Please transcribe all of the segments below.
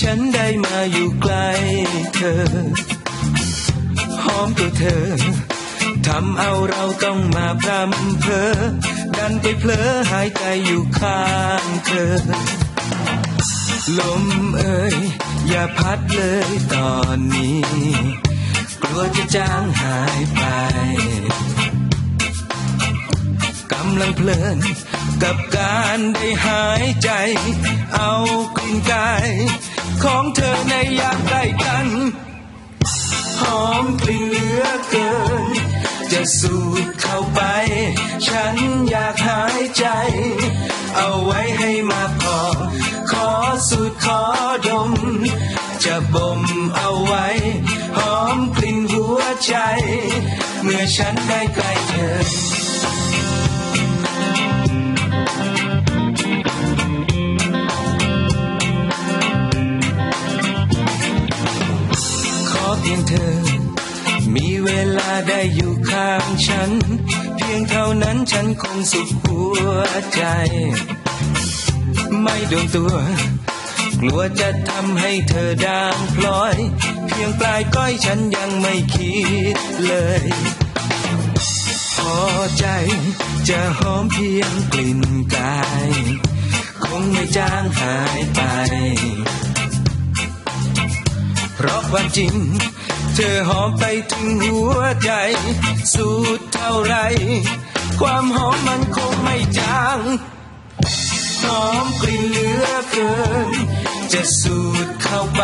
ฉันได้มาอยู่ใกล้เธอ หอมตัวเธอ ทำเอาเราต้องมาพรำเพอ ดันไปเพลอหายใจอยู่ข้างเธอ ลมเอ่ยอย่าพัดเลยตอนนี้ กลัวจะจางหายไป กำลังเพลินกับการได้หายใจ เอากลิ่นกาย ของเธอในยามใกล้กัน หอมกลิ่นเหลือเกิน จะสูดเข้าไป ฉันอยากหายใจ เอาไว้ให้มาพอ ขอสูดขอดม จะบ่มเอาไว้ หอมกลิ่นหัวใจ เมื่อฉันได้ใกล้เธอ ฉัน เพียงเท่านั้นฉันคงสุขหัวใจ ไม่โดนตัว กลัวจะทำให้เธอด่างพลอย เพียงปลายก้อยฉันยังไม่คิดเลย พอใจจะหอมเพียงกลิ่นกาย คงไม่จางหายไป เพราะความจริง เธอหอมไปถึงหัวใจ สูดเท่าไร ความหอมมันคงไม่จางหอมกลิ่นเหลือเกิน จะสูดเข้าไป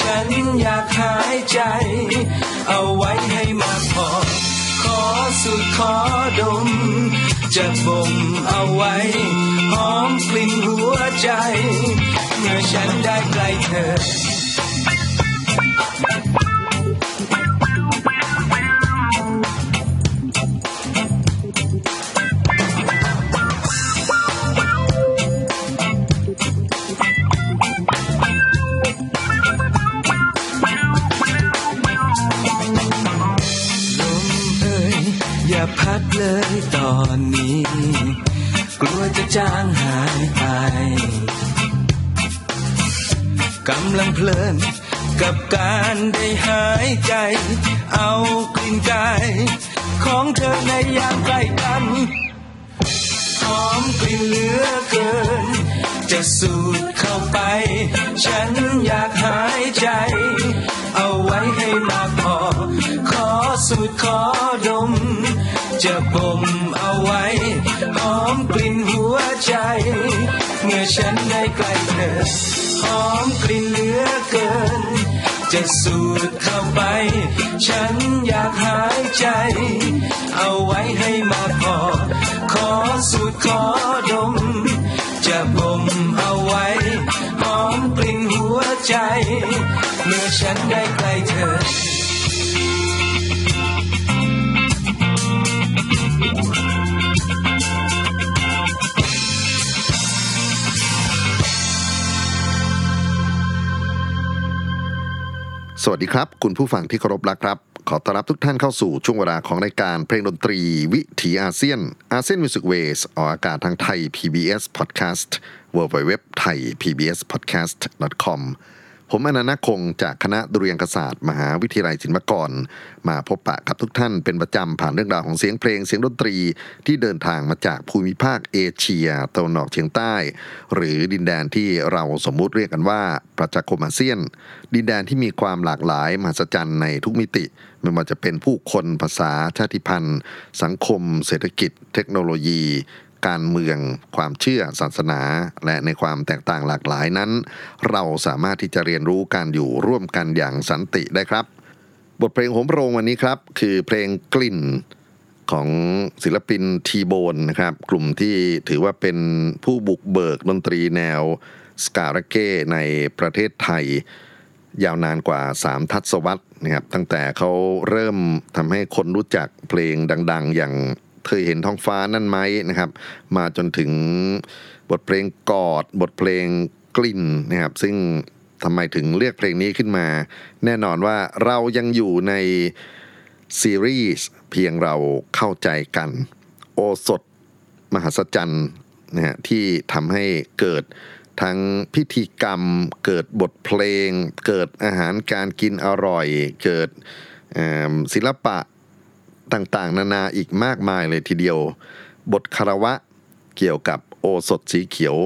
ฉันอยากหายใจ เอาไว้ให้มากพอ ขอสูดขอดม จะบ่มเอาไว้ หอมกลิ่นหัวใจ เมื่อฉันได้ใกล้เธอ กำลังเพลิน กับการได้หายใจ เอากลิ่นกาย ของเธอในยามใกล้กันหอมกลิ่นเหลือเกิน จะสูดเข้าไป ฉันอยากหายใจ เอาไว้ให้มากพอ ขอสูดขอดม จะบ่มเอาไว้ หอมกลิ่นหัวใจเมื่อฉันได้ใกล้เธอหอมกลิ่นเหลือเกิน จะสูดเข้าไป ฉันอยากหายใจ เอาไว้ให้มาพอ ขอสูดขอดม จะบ่มเอาไว้ หอมกลิ่นหัวใจ เมื่อฉันได้ใกล้เธอ สวัสดีครับ คุณผู้ฟังที่เคารพรักครับ ขอต้อนรับทุกท่านเข้าสู่ช่วงเวลาของรายการเพลงดนตรีวิถีอาเซียนอาเซียนมิวสิกเวสออกอากาศทางไทย PBS Podcast w w w ไทย PBS Podcast com ผมอนันต์คงจากคณะดุเรียางคศาสตร์มหาวิทยาลัยศิลปากร มาพบปะกับทุกท่านเป็นประจำผ่านเรื่องราวของเสียงเพลงเสียงดนตรีที่เดินทางมาจากภูมิภาคเอเชียตะวันออกเฉียงใต้ หรือดินแดนที่เราสมมุติเรียกกันว่าประชาคมอาเซียน ดินแดนที่มีความหลากหลายมหัศจรรย์ในทุกมิติ ไม่ว่าจะเป็นผู้คนภาษาชาติพันธุ์ สังคม เศรษฐกิจ เทคโนโลยี การเมือง ความเชื่อศาสนา และในความแตกต่างหลากหลายนั้น เราสามารถที่จะเรียนรู้การอยู่ร่วมกันอย่างสันติได้ครับ บทเพลงโหมโรงวันนี้ครับ คือเพลงกลิ่นของศิลปินทีโบนนะครับ กลุ่มที่ถือว่าเป็นผู้บุกเบิกดนตรีแนวสการะเก้ในประเทศไทย ยาวนานกว่า 3 ทศวรรษนะครับตั้งแต่เขาเริ่มทำให้คนรู้จักเพลงดัง ๆ อย่าง เคยเห็นท้องฟ้านั่นไหมนะครับ มาจนถึงบทเพลงกอด บทเพลงกลิ่นนะครับ ซึ่งทำไมถึงเลือกเพลงนี้ขึ้นมา แน่นอนว่าเรายังอยู่ในซีรีส์เพียงเราเข้าใจกัน โอสถมหัศจรรย์นะฮะที่ทำให้เกิดทั้งพิธีกรรม เกิดบทเพลง เกิดอาหารการกินอร่อย เกิดศิลปะ ต่างๆ นานาอีกมากมายเลยทีเดียว บทคารวะเกี่ยวกับโอสถสีเขียว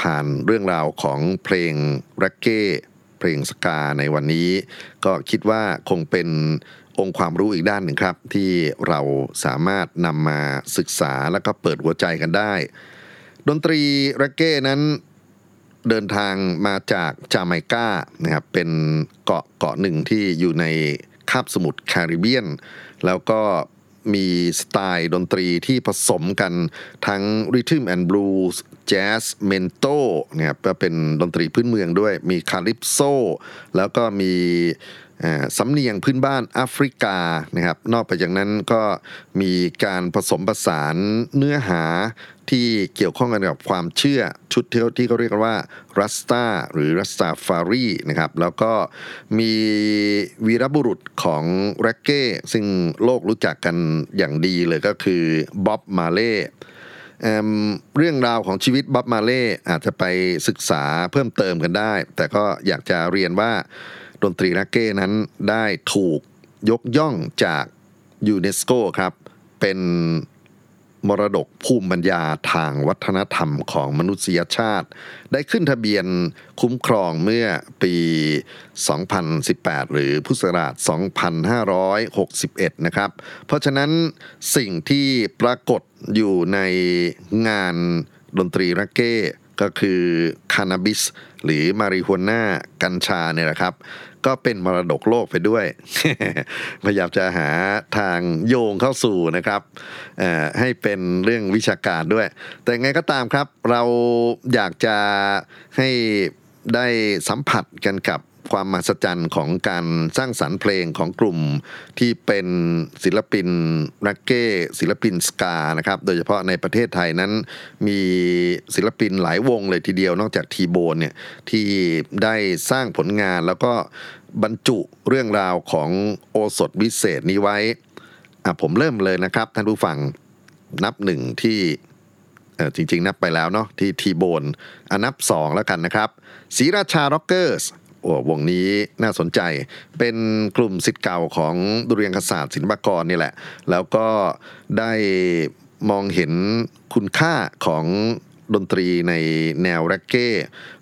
ผ่านเรื่องราวของเพลงร็กเก้เพลงสกาในวันนี้ ก็คิดว่าคงเป็นองค์ความรู้อีกด้านหนึ่งครับ ที่เราสามารถนำมาศึกษาแล้วก็เปิดหัวใจกันได้ ดนตรีร็กเก้นั้นเดินทางมาจากจาไมกานะครับเป็นเกาะเกาะหนึ่งที่อยู่ในคาบสมุทรแคริบเบียน แล้วก็มีสไตล์ดนตรีที่ผสมกันทั้งริทึมแอนด์บลูส์แจ๊สเมนโตนะครับก็เป็นดนตรีพื้นเมืองด้วยมีคาลิปโซ แล้วก็มี สำเนียงพื้นบ้านแอฟริกานะครับนอกไปจากนั้นก็มีการผสมผสานเนื้อหาที่เกี่ยวข้องกันกับความเชื่อชุดที่เขาที่เขาเรียกกันว่ารัสตาหรือรัสตาฟารีนะครับแล้วก็มีวีรบุรุษของแร็กเก้ซึ่งโลกรู้จักกันอย่างดีเลยก็คือบ๊อบมาเล่เรื่องราวของชีวิตบ๊อบมาเล่อาจจะไปศึกษาเพิ่มเติมกันได้ แต่ก็อยากจะเรียนว่า ดนตรีรักเก้นั้นได้ถูกยกย่องจากยูเนสโกครับ เป็นมรดกภูมิปัญญาทางวัฒนธรรมของมนุษยชาติ ได้ขึ้นทะเบียนคุ้มครองเมื่อปี 2018 หรือพุทธศักราช 2561 นะครับ เพราะฉะนั้นสิ่งที่ปรากฏอยู่ในงานดนตรีรักเก้ ก็คือคานาบิส หรือมาริฮวน่ากัญชาเนี่ยแหละครับ ก็เป็นมรดกโลกไปด้วย พยายามจะหาทางโยงเข้าสู่นะครับให้เป็นเรื่องวิชาการด้วย แต่ไงก็ตามครับ เราอยากจะให้ได้สัมผัสกันกับ ความมหัศจรรย์ของการสร้างสรรค์เพลงของกลุ่มที่เป็นศิลปินรักเก้ศิลปินสกานะครับโดยเฉพาะในประเทศไทยนั้น มีศิลปินหลายวงเลยทีเดียวนอกจากทีโบนเนี่ยที่ได้สร้างผลงานแล้วก็บรรจุเรื่องราวของโอสถวิเศษนี้ไว้อะผมเริ่มเลยนะครับ ท่านผู้ฟังนับหนึ่งที่เออจริง ๆ นับไปแล้วเนาะที่ทีโบนอันนับ 2 แล้วกันนะครับศรีราชาร็อกเกอร์ส วงนี้น่าสนใจ เป็นกลุ่มสิทธิ์เก่าของดุเรียงคศาสตร์ศิลปากรนี่แหละ แล้วก็ได้มองเห็นคุณค่าของดนตรีในแนวแร็กเก้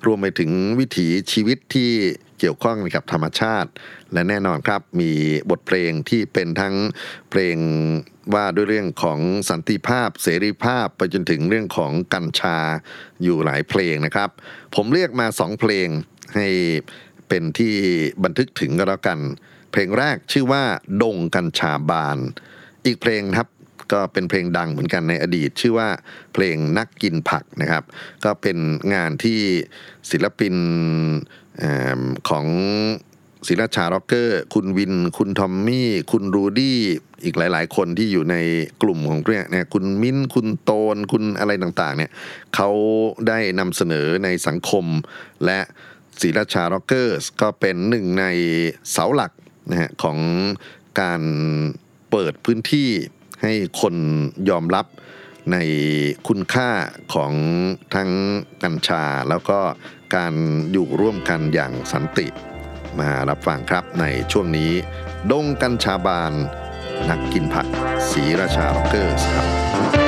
รวมไปถึงวิถีชีวิตที่เกี่ยวข้องกับธรรมชาติ และแน่นอนครับมีบทเพลงที่เป็นทั้งเพลงว่าด้วยเรื่องของสันติภาพเสรีภาพไปจนถึงเรื่องของกัญชาอยู่หลายเพลงนะครับ ผมเรียกมาสองเพลงให้ เป็นที่บันทึกถึงก็แล้วกัน เพลงแรกชื่อว่าดงกัญชาบาน อีกเพลงครับก็เป็นเพลงดังเหมือนกันในอดีต ชื่อว่าเพลงนักกินผักนะครับ ก็เป็นงานที่ศิลปินอของศรีราชา Rocker คุณวิน คุณทอมมี่ คุณรูดี้ อีกหลาย ๆ คนที่อยู่ในกลุ่มของเนี่ยเนี่ยคุณมิ้น คุณโตน คุณอะไรต่าง ๆ เนี่ยเขาได้นำเสนอในสังคมและ ศรีราชา Rockers ก็เป็นหนึ่งในเสาหลักนะฮะของการเปิดพื้นที่ให้คนยอมรับในคุณค่าของทั้งกัญชา แล้วก็การอยู่ร่วมกันอย่างสันติ มารับฟังครับในช่วงนี้ ดงกัญชาบาน นักกินผักสีราชาร็อกเกอร์สครับ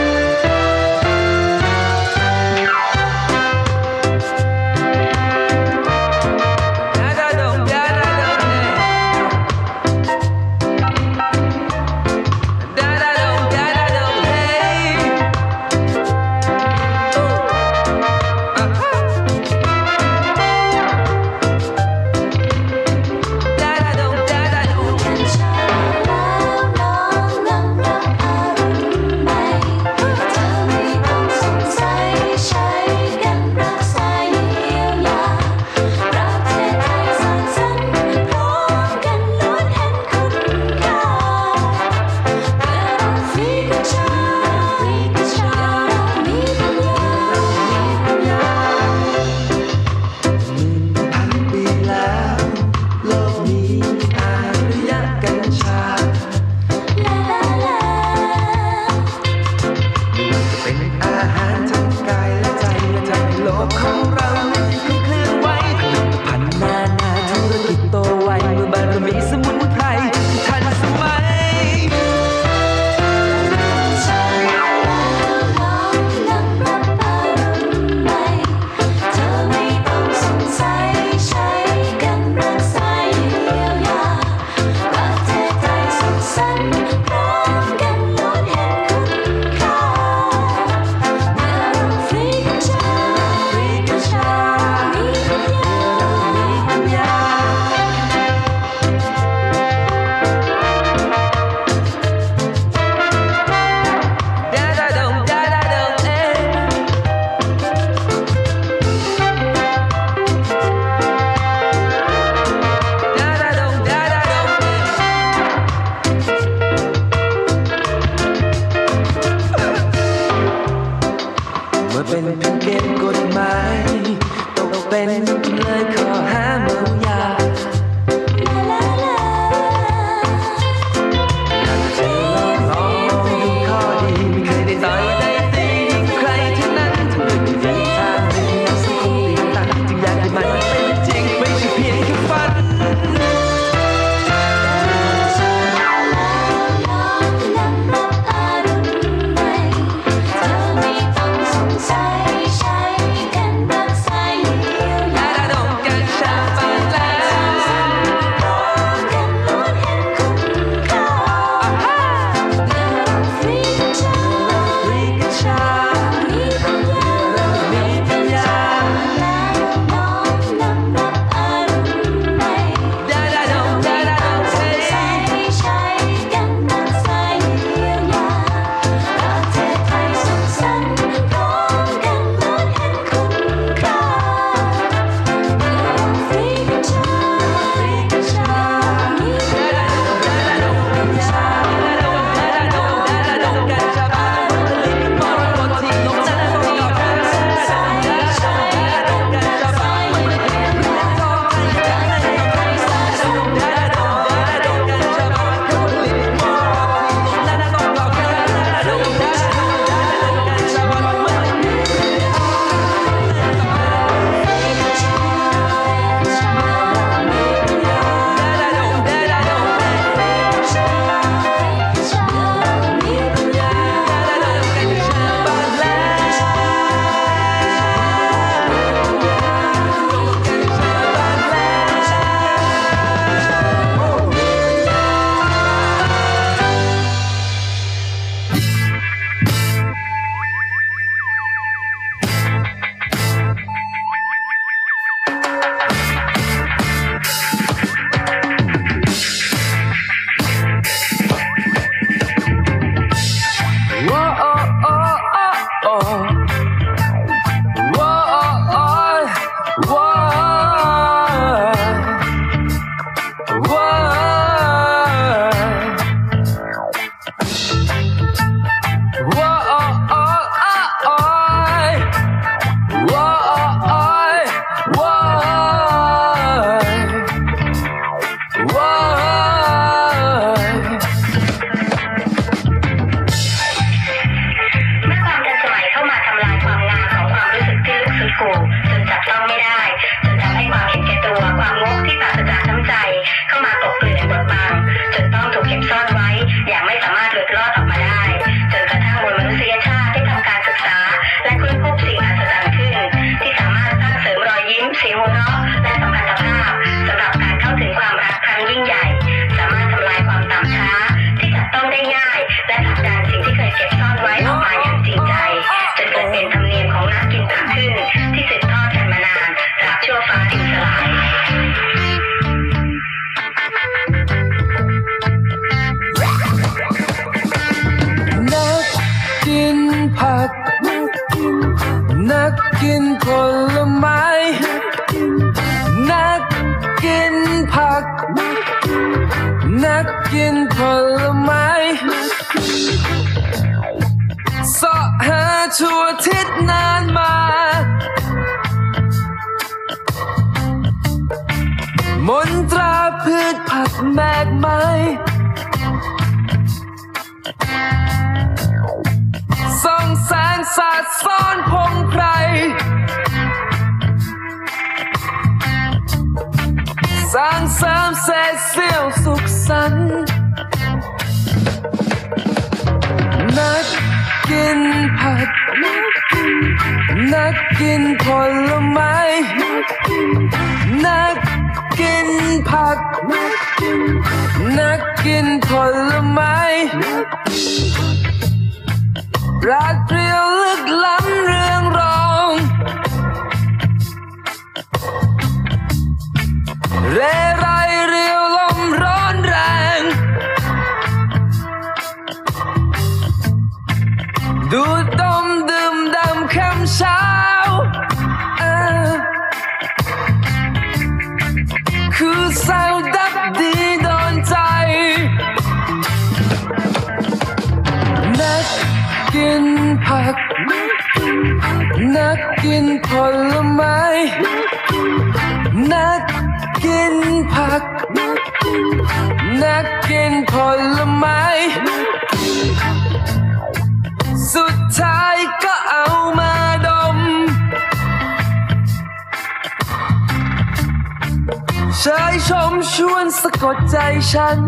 ชยชมชวนสะกดใจฉัน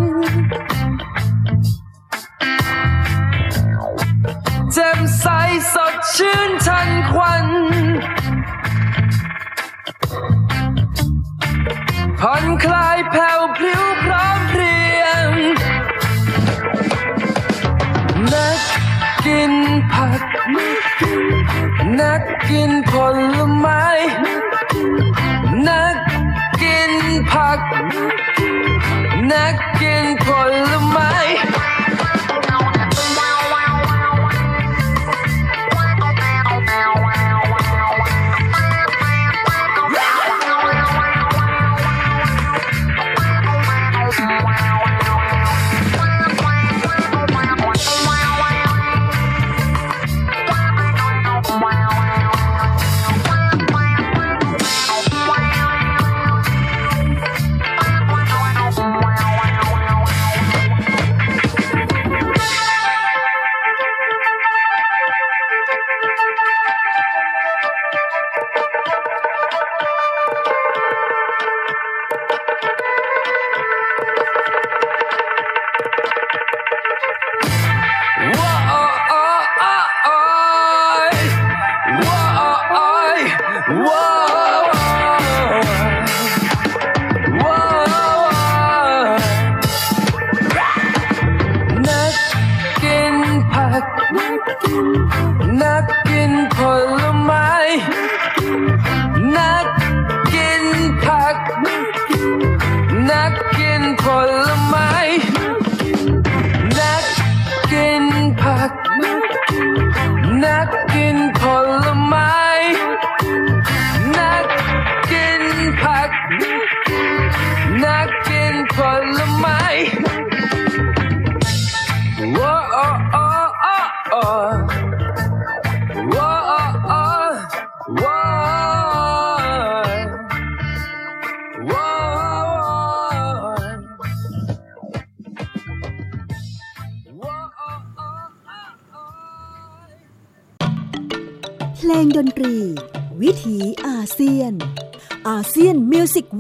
แจ่มใสสดชื่นทันควัน ผ่อนคลายแผ่วพลิ้วพร้อมเพรียงนักกินผัก นักกินผลไม้ นักกิ นผักนักกินผลไม้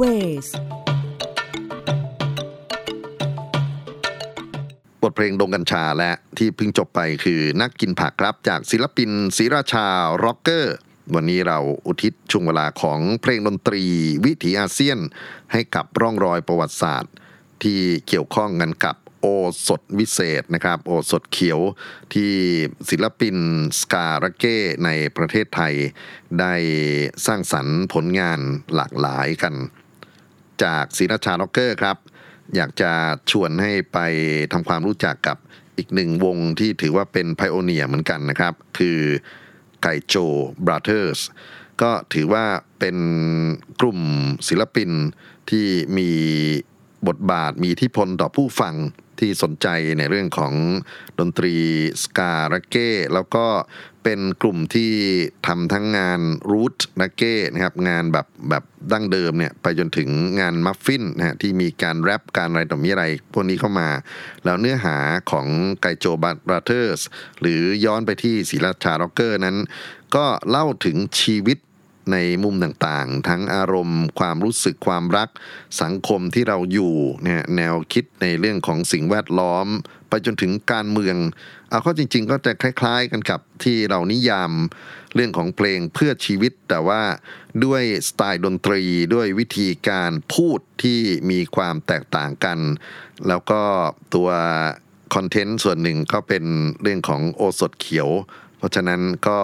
Music Waveสบทเพลงดงกัญชาและที่เพิ่งจบไปคือนักกินผักครับจากศิลปินศรีราชา Rocker วันนี้เราอุทิศช่วงเวลาของเพลงดนตรีวิถีอาเซียน ให้กับร่องรอยประวัติศาสตร์ ที่เกี่ยวข้องกันกับโอสถวิเศษนะครับ โอสถเขียวที่ศิลปิน ska reggae ในประเทศไทย ได้สร้างสรรค์ผลงานหลากหลายกัน จากศรีราชาล็อกเกอร์ครับ อยากจะชวนให้ไปทำความรู้จักกับอีกหนึ่งวงที่ถือว่าเป็นไพโอเนียเหมือนกันนะครับ คือไกโจบราเธอร์สก็ถือว่าเป็นกลุ่มศิลปินที่มีบทบาทมีที่พลต่อผู้ฟัง ที่สนใจในเรื่องของดนตรี ska reggae แล้วก็เป็นกลุ่มที่ทำทั้งงาน roots reggae นะครับงานแบบแบบดั้งเดิมเนี่ยไปจนถึงงาน muffin นะฮะที่มีการแรปการอะไรต่อมีอะไร พวกนี้เข้ามา แล้วเนื้อหาของไกโจ Brothers หรือย้อนไปที่ศรีราชา Rocker นั้น ก็เล่าถึงชีวิต ในมุมต่างๆ ทั้งอารมณ์ ความรู้สึกความรัก สังคมที่เราอยู่เนี่ยแนวคิดในเรื่องของสิ่งแวดล้อม ไปจนถึงการเมือง เอาเข้าจริง ๆ ก็จะคล้าย ๆ กันกับที่เรานิยามเรื่องของเพลงเพื่อชีวิต แต่ว่าด้วยสไตล์ดนตรีด้วยวิธีการพูดที่มีความแตกต่างกัน แล้วก็ตัวคอนเทนต์ส่วนหนึ่งก็เป็นเรื่องของโอสถเขียว เพราะฉะนั้นก็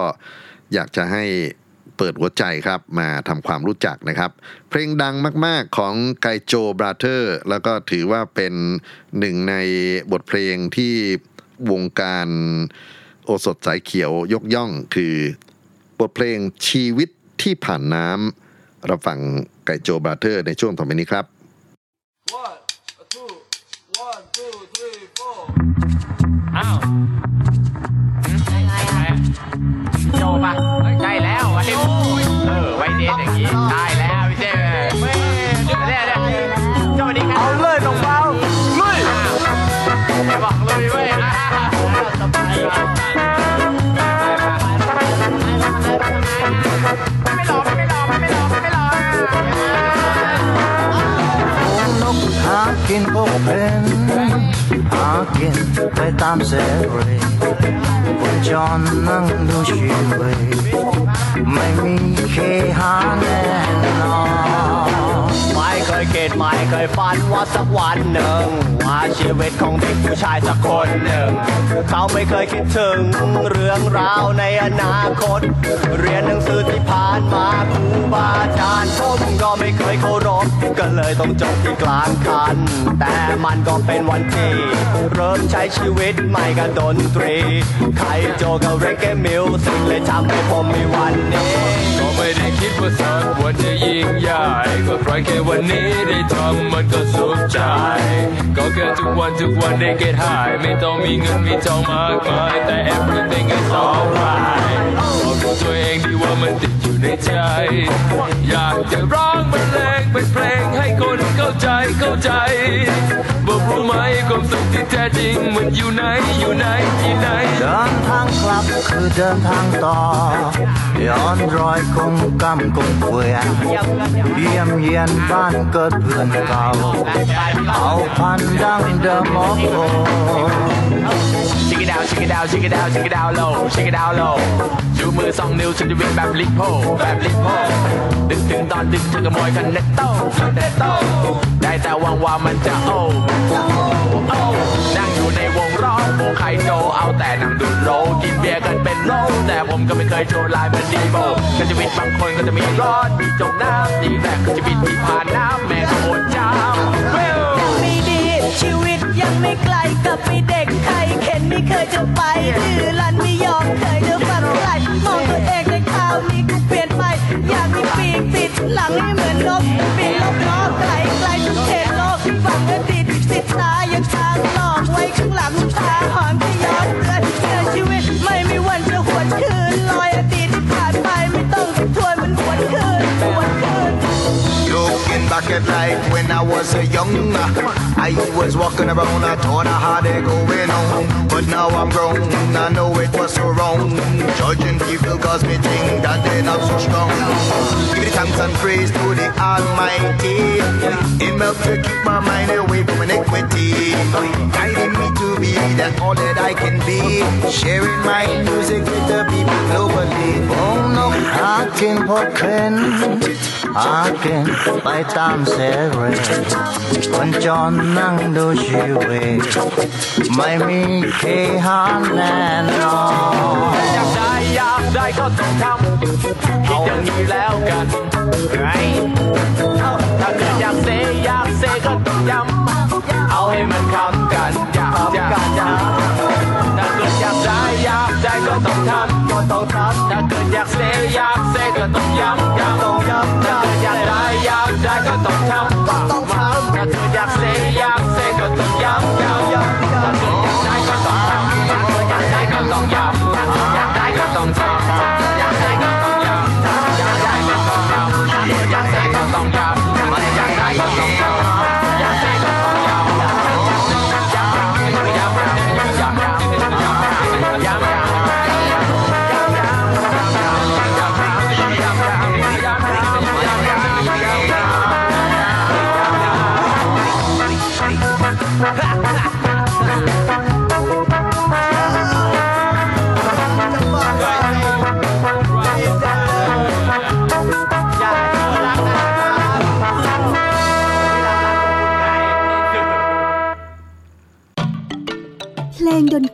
อยากจะให้ เปิดหัวใจครับมาทำความรู้จักนะครับ เพลงดังมาก ๆ ของไกโจบราเธอร์แล้วก็ถือว่าเป็นหนึ่งในบทเพลงที่วงการโอสถสายเขียวยกย่องคือบทเพลงชีวิตที่ผ่านน้ำเราฟังไกโจบราเธอร์ในช่วงต่อไปนี้ครับ One, two, one, two, three, four. อ้าวโจปะ เฮ้ยใช่แล้วไอ้เออไวเดทอย่างนี้ใช่แล้วพี่เจ้เว้ยเดี๋ยวเดี๋ยวเดี๋ยวสวัสดีครับเอาเลยน้องเบาลุยไม่บอกลุยเว้ยอะไม่รอไม่รอไม่รอไม่รอนกหากินพวกเป็นหากินไปตามเสรีคนจรนั่งดูชีวิต ไม่มีเคหาแน่นอนไม่ เคยคิดไม่เคยฝันว่าสักวันหนึ่งว่าชีวิตของเด็กผู้ชายสักคนหนึ่ง เขาไม่เคยคิดถึงเรื่องราวในอนาคต เรียนหนังสือที่ผ่านมาครูบาอาจารย์ผมก็ไม่เคยเคารพก็เลยต้องจบที่กลางคัน แต่มันก็เป็นวันที่ เริ่มใช้ชีวิตใหม่กับดนตรี ใครโจกับเรกเกมิวสิกเลยทำให้ผมมีวันนี้ ก็ไม่ได้คิดว่าสักวันจะยิ่งใหญ่ก็ครแค่วันนี้ได้ทำมันก็สุขใจ ก็แค่ทุกวันทุกวันได้ get high ไม่ต้องมีเงินมีทองมากมายแต่ everything is alright บอกกับตัวเองดีว่ามันติดอยู่ในใจ อยากจะร้องบรรเลงเป็นเพลงให้คนเข้าใจเข้าใจบอกรู้ไหมความสุขที่แท้จริงมันอยู่ไหนอยู่ไหนที่ไหน เดินทางกลับคือเดินทางต่อ ย้อนรอยคงกำคงเกวียนเยี่ยมเยียนบ้านเกิดเพื่อนเก่าเอาพันดังเดิมโอ้โหชิคกี้ดาวชิคกี้ดาวชิคกี้ดาวชิคกี้ดาวโลชิคกี้ดาวโลชูมือสองนิ้วฉันจะวิ่งแบบลิปโพแบบลิปโพดึกถึงตอนดึกเธอขโมยคันเนตโต้เนตโต้ได้แต่หวังว่ามันจะโอ้โอ้นั่ง อยู่ในวงร้องวงไคโจเอาแต่นั่งดูดโรกินเบียร์กันเป็นโลแต่ผมก็ไม่เคยโชว์ลายเหมันดีโบก็ชีวิตบางคนก็จะมีร้อนมีจมน้ำดีแรกคือชีวิตที่ผ่านน้ำแม่ก็โอดเจ้าเวลไม่ดีชีวิตยังไม่ไกลกับไปเด็กไทยเข็นไม่เคยจะไปดื้อรั้นไม่ยอมเคยจะฝันไหลมองตัวเองในคราวนี้กูเปลี่ยนไปอยากมีปีกปิดหลังให้เหมือนนกบินลบล้อไกลไกลทุกเขตโลกฝังอดี ตสิตายังช้างหลอกไว้ข้างหลังตาหอนที่ย้อนเตือนเตือนชีวิตไม่มีวันจะหวนคืนลอยอดีตที่ผ่านไปไม่ต้องไปทวนมันหวนคืนหวนคืน Looking back at life when I was a young I was walking around, I thought I had it going on But now I'm grown, I know it was so wrong Judging people cause me think that they're not so strong Give the thanks and praise to the Almighty. It helps to keep my mind away from iniquity, guiding me to be that all that I can be, sharing my music with the people globally. Oh no, I can walk I can by Tom Serre, when John Nang do she Shiwe, my me K Hanan. Oh. ได้ก็ต้องทำคิดอย่างนี้แล้วกันไงถ้าเกิดอยากเซอยากเซก็ต้องย้ำเอาให้มันคำกันอยากอยากอยากถ้าเกิดอยากได้อยากได้ก็ต้องทำก็ต้องทำถ้าเกิดอยากเซอยากเซก็ต้องย้ำย้ำต้องย้ำถ้าเกิดอยากได้อยากได้ก็ต้องทำก็ต้องทำถ้าเกิดอยากเซอยากเซก็ต้องย้ำย้ำย้ำ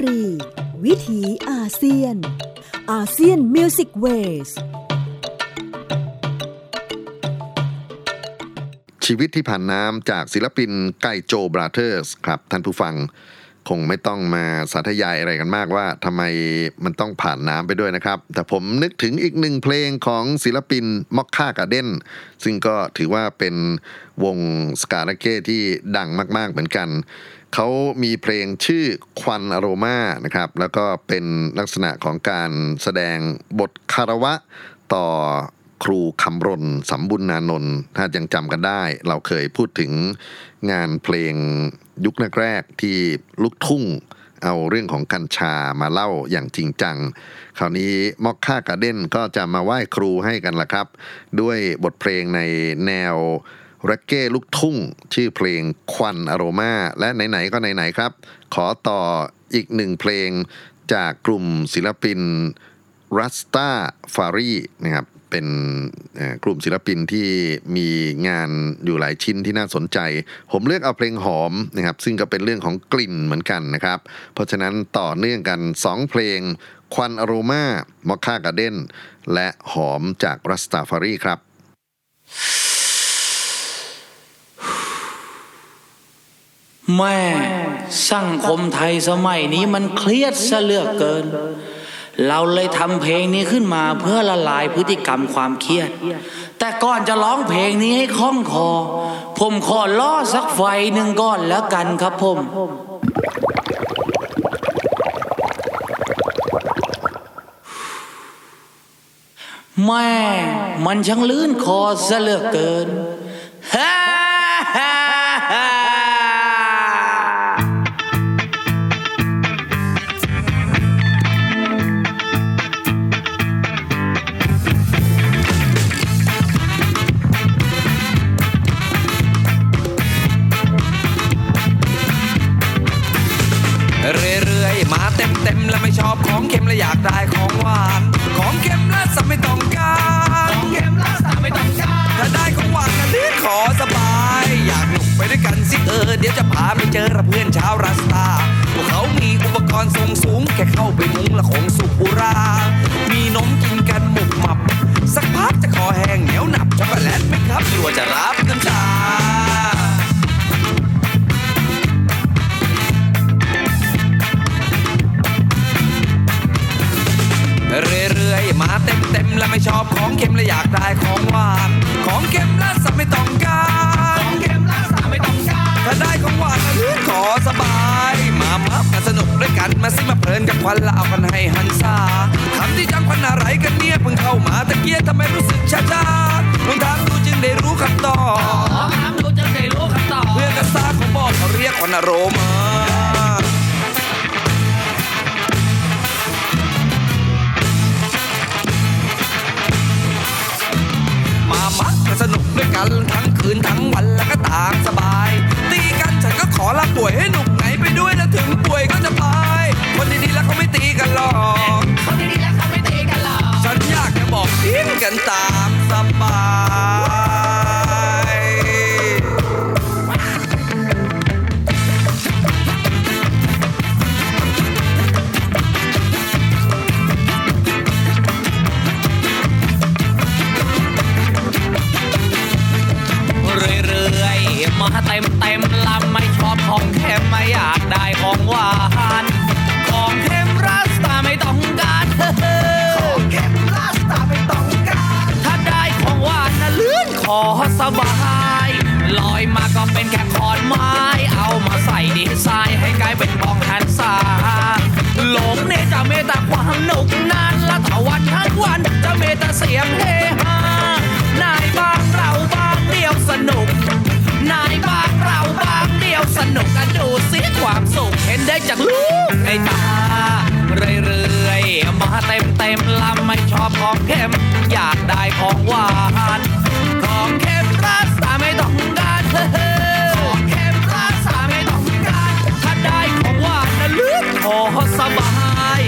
ตรี วิถีอาเซียน อาเซียน Music Wavesชีวิตที่ผ่านน้ำจากศิลปินไกโจ Brothers ครับท่านผู้ฟังคงไม่ต้องมาสาธยายอะไรกันมากว่าทำไมมันต้องผ่านน้ำไปด้วยนะครับ แต่ผมนึกถึงอีกหนึ่งเพลงของศิลปิน Mocca Garden ซึ่งก็ถือว่าเป็นวง ska reggae ที่ดังมาก ๆ เหมือนกัน เขามีเพลงชื่อควันอโรมานะครับ แล้วก็เป็นลักษณะของการแสดงบทคารวะต่อครูคำรณสำบุญนานนท์ถ้ายังจำกันได้ เราเคยพูดถึงงานเพลงยุคแรกๆที่ลูกทุ่งเอาเรื่องของกัญชามาเล่าอย่างจริงจัง คราวนี้มอกค่ากาเด้นก็จะมาไหว้ครูให้กันละครับ ด้วยบทเพลงในแนว ร็กเก้ลูกทุ่ง ชื่อเพลงควันอโรมาและไหน ๆ ก็ไหน ๆ ครับ ขอต่ออีกหนึ่งเพลงจากกลุ่มศิลปินรัสตาฟารีนะครับเป็นกลุ่มศิลปินที่มีงานอยู่หลายชิ้นที่น่าสนใจ ผมเลือกเอาเพลงหอมนะครับซึ่งก็เป็นเรื่องของกลิ่นเหมือนกันนะครับ เพราะฉะนั้นต่อเนื่องกัน 2 เพลง ควันอโรมามอคค่ากาเด้นและหอมจากรัสตาฟารีครับ แม่สังคมไทยสมัยนี้มันเครียดซะเลือกเกิน เราเลยทำเพลงนี้ขึ้นมาเพื่อละลายพฤติกรรมความเครียด แต่ก่อนจะร้องเพลงนี้ให้คล่องคอ ผมขอล่อสักไฟหนึ่งก้อนแล้วกันครับผมแม่มันช่างลื่นคอซะเลือกเกินฮ่าาเต็มเต็มๆแล้วไม่ชอบของเค็มและอยากได้ของหวาน ของเค็มและสับไม่ต้องการของเค็มและสับไม่ต้องการถ้าได้ของหวานก็เลือกขอสบาย อยากหนุกไปด้วยกันสิเออเดี๋ยวจะพาไปเจอกับเพื่อนชาวรัสตาพวกเขามีอุปกรณ์ทรงสูงแค่เข้าไปมุงและของสุกุรา มีนมกินกันหมุกหมับ สักพักจะคอแห้งเหนียวหนับช็อกโกแลตไหมครับกลัวจะรับน้ำชา เรื่อยๆ มาเต็มเต็มๆแล้วไม่ชอบของเค็มและอยากได้ของหวาน ของเค็มและสับไม่ต้องการของเค็มและสับไม่ต้องการถ้าได้ของหวานก็เลือกขอสบาย มามามาสนุกด้วยกันมาสิมาเพลินกับควันแล้วเอากันให้หันซาคำที่จังควันอะไรกันเนี่ยเพิ่งเข้ามาตะเกียทำไมรู้สึกชาชาลองถามดูจึงได้รู้คำตอบถามดูจึงได้รู้คำตอบเพื่อนกันซาเขาบอกเขาเรียกควันอโรมา มามักสนุกด้วยกันทั้งคืนทั้งวันแล้วก็ตามสบาย ตีกันฉันก็ขอลาป่วยให้หนุกไหนไปด้วยแล้วถึงป่วยก็จะไป คนดีๆแล้วเขาไม่ตีกันหรอก คนดีๆแล้วเขาไม่ตีกันหรอก ฉันอยากจะบอกทิ้งกันตาม ถ้าเต็มเต็มลำไม่ชอบของเค็มไม่อยากได้ของหวานของเค็มรัสตาไม่ต้องการของเค็มรัสตาไม่ต้องการ ถ้าได้ของหวานนะลื่นขอสบายลอยมาก็เป็นแค่ขอนไม้ เอามาใส่ดีไซน์ให้กลายเป็นของแทนซาหลงเนี่ยจะเมตตาความหนุกนานละตะวันทั้งวันจะเมตาเสียงเฮฮานายบ้างเราบ้างเดียวสนุก สนุกกันดูสิความสุขเห็นได้จากลูกในตาเรื่อยๆ มาเต็มเต็มลำไม่ชอบของเค็ม อยากได้ของหวานของเค็มรักษาไม่ต้องการเฮ้อของเค็มรักษาไม่ต้องการถ้าได้ของหวานนะลึกพอสบาย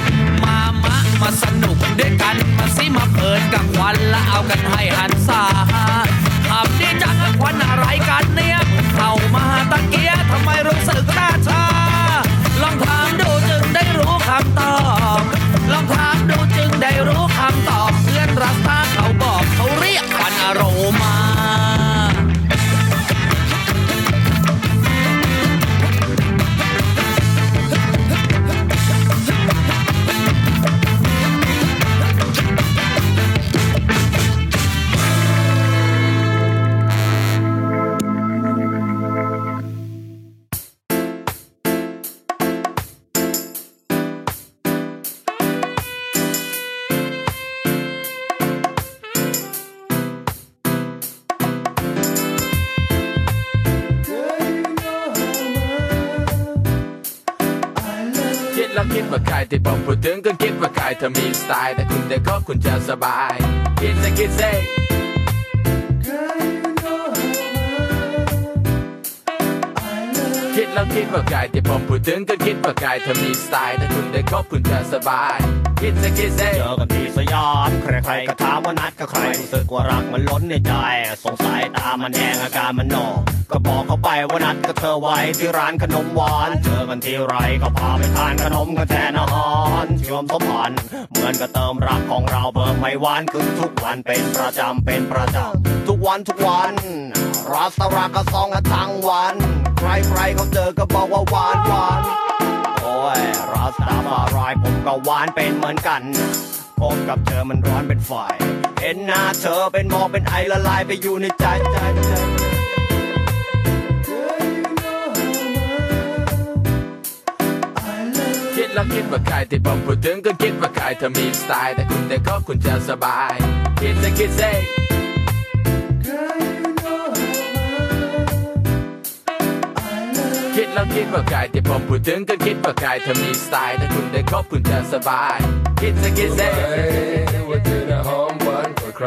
มามะมาสนุกด้วยกันมาสิมาเปิดกับควันและเอากันให้หันษาทำดีจังควันอะไรกันเนี่ย เข้ามาตะเกียทำไมรู้สึกตาชา ลองถามดูจึงได้รู้คำตอบ ลองถาม ว่าใครที่ผมพูดถึงก็คิดว่าใครเธอมีสไตล์แต่คุณได้คบคุณจะสบายคิดจะคิดเซคิดแล้วคิดว่าใครที่ผมพูดถึงก็คิดว่าใครเธอมีสไตล์แต่คุณได้คบคุณจะสบาย คิดจะคิดเซเจอกันที่สยามใครๆก็ถามว่านัดกับใครรู้สึกว่ารักมันล้นในใจสงสัยตามันแดงอาการมันหนอกก็บอกเขาไปว่านัดกับเธอไว้ที่ร้านขนมหวาน เจอกันที่ไรก็พาไปทานขนมกันแทนอาหารเชื่อมสมพันธ์เหมือนกับเติมรักของเราเบิกไม่หวานขึ้นทุกวันเป็นประจำเป็นประจำทุกวันทุกวันรัสรักก็ซองกันทั้งวัน ใครๆเขาเจอก็บอกว่าหวานหวาน ยรัสตาฟารายผมก็หวานเป็นเหมือนกันผมกับเธอมันร้อนเป็นไฟเห็นหน้าเธอเป็นหมอกเป็นไอละลายไปอยู่ในใจใจใจคิดแล้วคิดว่าใครที่ผมพูดถึงก็คิดว่าใครเธอมีสไตล์แต่คุณได้คบคุณจะสบาย คิดจะคิดเซคิ แล้วคิดว่าใครที่ผมพูดถึงก็คิดว่าใครเธอมีสไตล์ถ้าคุณได้คบคุณจะสบาย คิดจะคิดเซว่าเธอน่ะหอมหวานกว่าใคร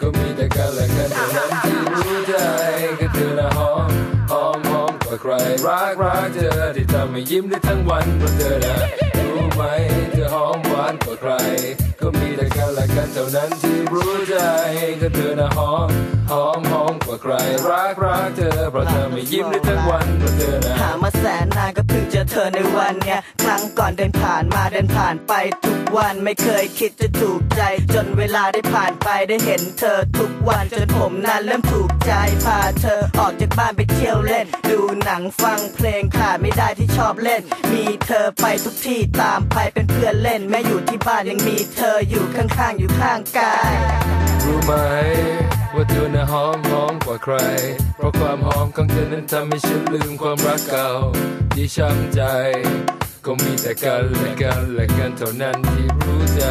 ก็มีแต่กันและกันเท่านั้นที่รู้ใจก็เธอน่ะหอมหอมหอมกว่าใครรักรักเธอที่ทำให้ยิ้มได้ทั้งวันเพราะเธอนะรู้ไหมเธอหอมหวานกว่าใคร ก็มีแต่กันและกันเท่านั้นที่รู้ใจก็เธอนะหอมหอมหอมกว่าใคร รักรักเธอเพราะเธอไม่ยิ้มได้ทั้งวันเพราะเธอนะหามาแสนนานก็เพิ่งเจอเธอในวันเนี้ยครั้งก่อนเดินผ่านมาเดินผ่านไปทุกวันไม่เคยคิดจะถูกใจ จนเวลาได้ผ่านไปได้เห็นเธอทุกวันจนผมนั้นเริ่มถูกใจพาเธอออกจากบ้านไปเที่ยวเล่นดูหนังฟังเพลงขาดไม่ได้ที่ชอบเล่น มีเธอไปทุกที่ตามไปเป็นเพื่อนเล่น แม้อยู่ที่บ้านยังมีเธออยู่ข้างๆอยู่ข้างกาย รู้ไหม ว่าเธอน่ะหอมหอมกว่าใคร เพราะความหอมของเธอนั้นทำให้ฉันลืมความรักเก่า ที่ช้ำใจ ก็มีแต่กันและกันและกันเท่านั้นที่รู้ใจ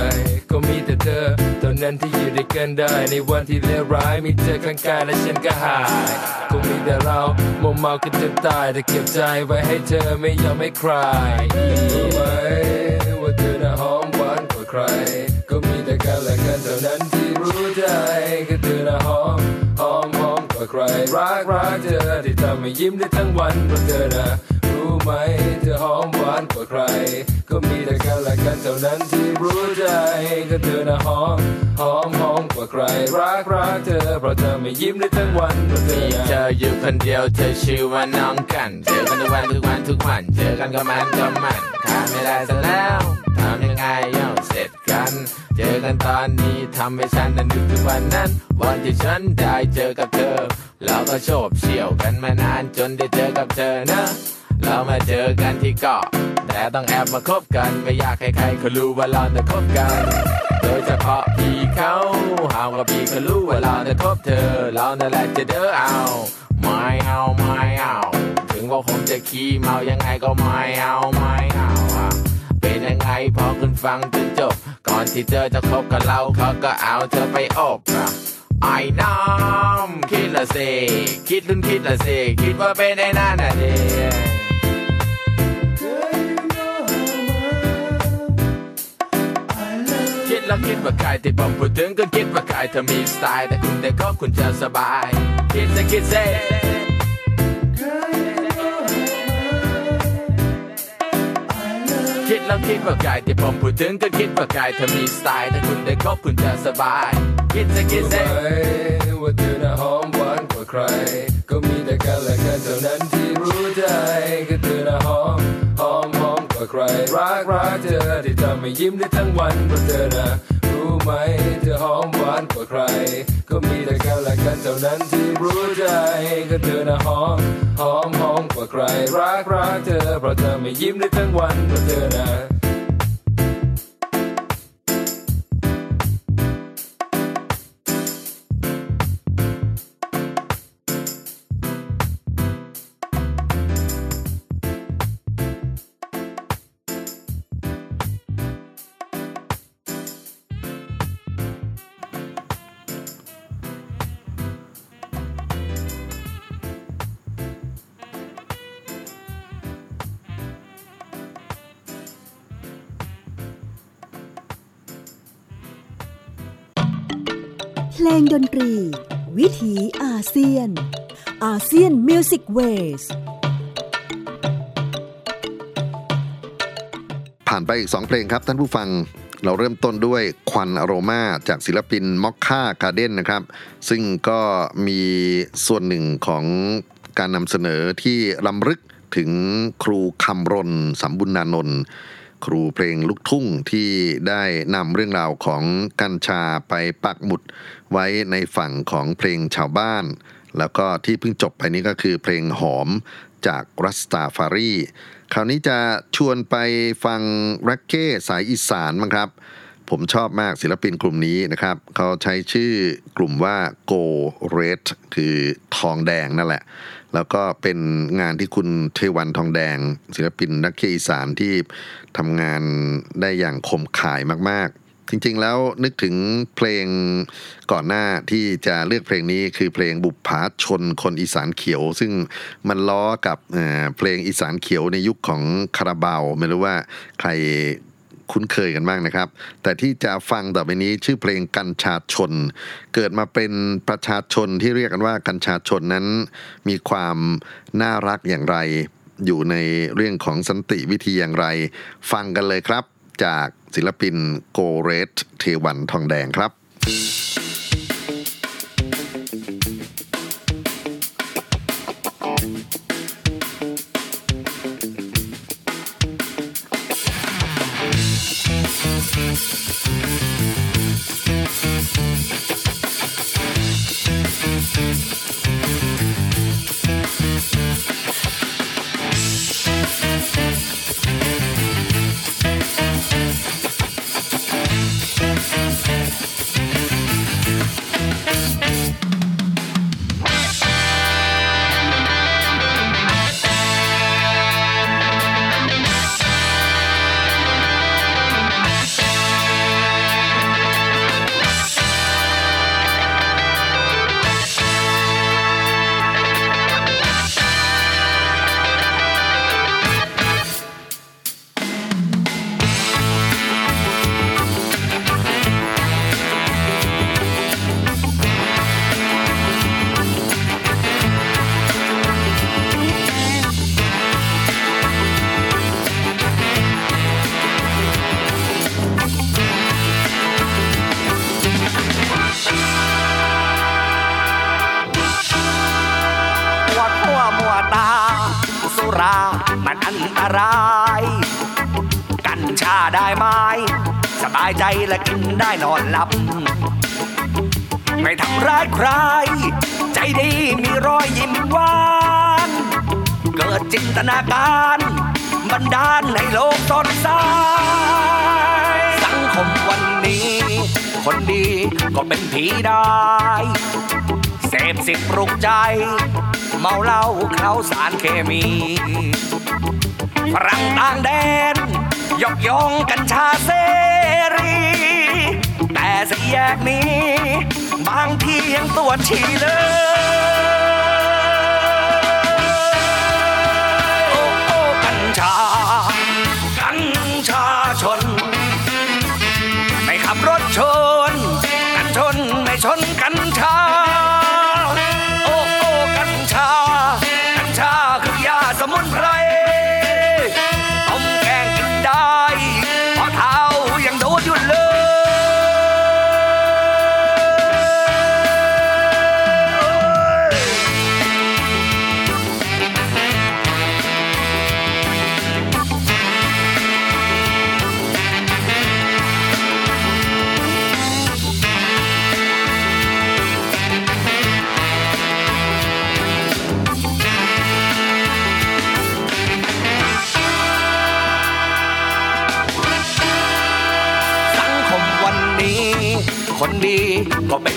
ก็มีแต่เธอเท่านั้นที่อยู่ด้วยกันได้ ในวันที่เลวร้ายมีเธอข้างกายและฉันก็หายก็มีแต่เราโมวเมากันจนตายแต่เก็บใจไว้ให้เธอไม่ยอมให้ใครรู้ไหมว่าเธอน่ะหอมหวานกว่าใคร ก็มีแต่กันและกันเท่านั้นที่รู้ใจก็เธอน่ะหอมหอมหอมกว่าใครรักรักเธอที่ทำให้ยิ้มได้ทั้งวันเพราะเธอน่ะ ไหม เธอหอมหวานกว่าใคร ก็มีแต่กันและกันเท่านั้นที่รู้ใจ ก็เธอน่ะหอม หอมหอมกว่าใคร รักรักเธอเพราะเธอไม่ยิ้มได้ทั้งวันเพราะเธอมีน่เธออยู่คนเดียวเธอชื่อว่าน้องกัน เจอกันทุกวันทุกวันทุกวัน เจอกันก็มันก็มันขาดไม่ได้ซะแล้วทำยังไงเย่าเสร็จกัน เจอกันตอนนี้ทำให้ฉันนั้นนึกถึงวันนั้น วันที่ฉันได้เจอกับเธอแล้วก็โฉบเฉี่ยวกันมานานจนได้เจอกับเธอนะ เรามาเจอกันที่เกาะ แต่ต้องแอบมาคบกัน ไม่อยากให้ใครเขารู้ว่าเราจะคบกัน โดยเฉพาะพี่เขาหาวกับพี่เขารู้ว่าเราจะคบเธอ เรานั่นแหละจะเด้อเอา ไม่เอาไม่เอา ถึงว่าผมจะขี้เมายังไงก็ไม่เอาไม่เอาเป็นยังไงพอคุณฟังจนจบ ก่อนที่เธอจะคบกับเราเขาก็เอาเธอไปอบอะไอ้น้ำคิดละสิคิดลุ้นคิดละสิคิดว่าเป็นไอ้นั่นน่ะเด้ แล้วคิดว่าใครที่ผมพูดถึงก็คิดว่าใครเธอมีสไตล์แต่คุณแต่ก็คุณจะสบาย คิดจะคิดเซ่คิดแล้วคิดว่าใครที่ผมพูดถึงก็คิดว่าใครเธอมีสไตล์แต่คุณได้คบคุณจะสบาย คิดจะคิดเซ่ว่าเธอน่ะหอมหวานกว่าใคร ก็มีแต่กันและกันเท่านั้นที่รู้ใจก็เธอน่ะหอม ว่าใครรักรักเธอที่ทำให้ยิ้มได้ทั้งวันเพราะเธอนะรู้ไหมเธอหอมหวานกว่าใคร ก็มีแต่กันและกันเท่านั้นที่รู้ใจก็เธอนะหอมหอมหอมกว่าใคร รักรักเธอเพราะเธอไม่ยิ้มได้ทั้งวันเพราะเธอนะ เพลงดนตรี วิถีอาเซียน อาเซียน Music Wavesผ่านไปอีก 2 เพลงครับท่านผู้ฟังเราเริ่มต้นด้วยควันอโรมาจากศิลปิน Mocca Garden นะครับ ซึ่งก็มีส่วนหนึ่งของการนำเสนอที่รำลึกถึงครูคำรณสัมบุญณานนท์ ครูเพลงลูกทุ่งที่ได้นำเรื่องราวของกัญชาไปปักหมุดไว้ในฝั่งของเพลงชาวบ้าน แล้วก็ที่เพิ่งจบไปนี้ก็คือเพลงหอมจากรัสตาฟารีคราวนี้จะชวนไปฟังแร็กเก้สายอีสานมั้งครับ ผมชอบมากศิลปินกลุ่มนี้นะครับเขาใช้ชื่อกลุ่มว่า Go Red คือทองแดงนั่นแหละ แล้วก็เป็นงานที่คุณเทวันทองแดง ศิลปินนักเขียนอีสานที่ทำงานได้อย่างคมข่ายมากๆ จริงๆแล้วนึกถึงเพลงก่อนหน้าที่จะเลือกเพลงนี้คือเพลงบุปผาชนคนอีสานเขียว ซึ่งมันล้อกับเเพลงอีสานเขียวในยุคของคาราบาวไม่รู้ว่าใคร คุ้นเคยกันบ้างนะครับ แต่ที่จะฟังต่อไปนี้ชื่อเพลงกัญชาชน เกิดมาเป็นประชาชนที่เรียกกันว่ากัญชาชนนั้นมีความน่ารักอย่างไร อยู่ในเรื่องของสันติวิธีอย่างไร ฟังกันเลยครับ จากศิลปินโกเรสเทวันทองแดงครับป อันตรายกัญชาได้ไหมสบายใจและกินได้นอนหลับ ไม่ทำร้ายใคร ใจดีมีรอยยิ้มหวานเกิดจินตนาการบันดาลให้โลกสดใสสังคมวันนี้ คนดีก็เป็นผีได้เสพสิทธิ์ปลุกใจ เมาเหล้าเคล้าสารเคมี ฝรั่งต่างแดน ยกย่องกัญชาเสรี แต่สี่แยกนี้ บางทียังตัวจฉี่เลยโอ้โอ้กัญชา กัญชาชน ไม่ขับรถชน กันชน ไม่ชนกัญ